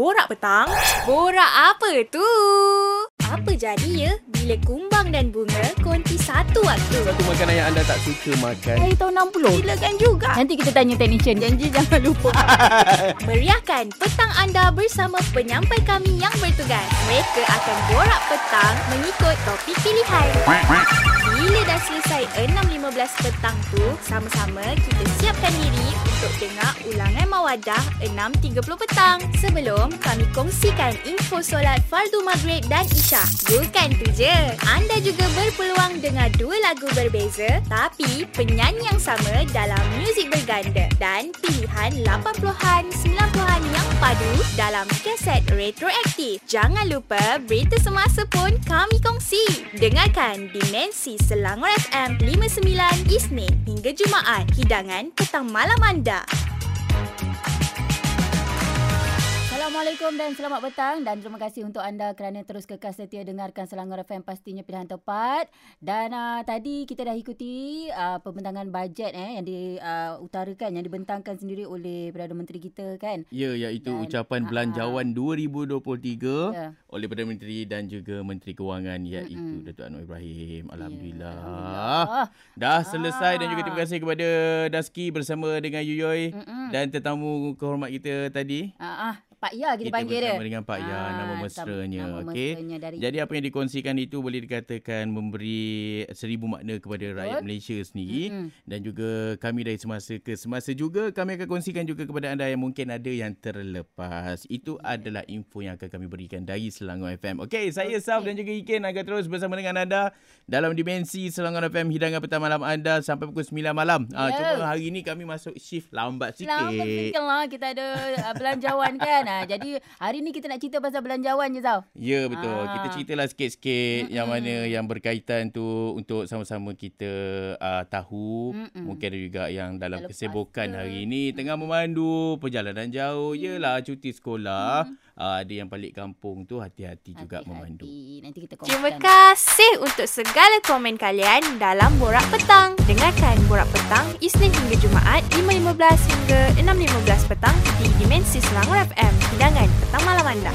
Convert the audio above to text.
Borak petang? Borak apa tu? Apa jadi ya bila kumbang dan bunga konti satu waktu? Satu makanan yang anda tak suka makan. Hari tahun 60. Silakan juga. Nanti kita tanya technician. Janji jangan lupa. Meriahkan petang anda bersama penyampai kami yang bertugas. Mereka akan borak petang mengikut topik pilihan. Bila dah selesai 6.15 petang tu, sama-sama kita siapkan diri untuk dengar ulangan Mawadah 6.30 petang. Sebelum kami kongsikan info solat Fardu Maghrib dan Isyak. Bukan tu je, anda juga berpeluang dengar dua lagu berbeza tapi penyanyi yang sama dalam muzik berganda dan pilihan 80-an, 90-an yang padu dalam kaset retroaktif. Jangan lupa berita semasa pun kami kongsi. Dengarkan Dimensi Selangor FM 59 Isnin hingga Jumaat. Hidangan petang malam anda. Assalamualaikum dan selamat petang dan terima kasih untuk anda kerana terus kekal setia dengarkan Selangor FM pastinya pilihan tepat. Dan uh, tadi kita dah ikuti uh, pembentangan bajet eh yang diutarakan uh, yang dibentangkan sendiri oleh Perdana Menteri kita kan. Ya, iaitu Dan, ucapan ah, belanjawan 2023 Ya. oleh Perdana Menteri dan juga Menteri Kewangan iaitu Mm-mm. Datuk Anwar Ibrahim. Alhamdulillah. Alhamdulillah. Dah selesai dan juga Ah. terima kasih kepada Daski bersama dengan Yuyoy Mm-mm. dan tetamu kehormat kita tadi. Ah, ah, Pak Ya kita, panggil dia. bersama dengan Pak Ya Ah, nama mesranya. nama Okey. mesranya dari Jadi apa yang dikongsikan itu boleh dikatakan memberi seribu makna kepada rakyat Betul. Malaysia sendiri Mm-mm. dan juga kami dari semasa ke semasa juga kami akan kongsikan juga kepada anda yang mungkin ada yang terlepas. Itu adalah info yang akan kami berikan dari Selangor FM. Okey, saya Okey. Saf dan juga Iken akan terus bersama dengan anda dalam dimensi Selangor FM hidangan petang malam anda sampai pukul 9 malam. Ah Ya. cuma hari ni kami masuk shift lambat sikit. Lama sikit lah kita ada uh, belanjawan kan. Ah, jadi hari ni kita nak cerita pasal belanjawan je Zau. Ya betul. Ah. Kita ceritalah sikit-sikit Mm-mm. yang mana yang berkaitan tu untuk sama-sama kita uh, tahu. Mm-mm. Mungkin ada juga yang dalam Terlepas kesibukan ke. hari ini tengah memandu perjalanan jauh. Yelah cuti sekolah. Uh, ada yang balik kampung tu hati-hati juga Hati-hati. memandu. Nanti kita Terima kongsikan. kasih untuk segala komen kalian dalam Borak Petang. Dengarkan Borak Petang Isnin hingga Jumaat 5.15 hingga 6.15 petang di Dimensi Selangor FM. Hidangan petang malam anda.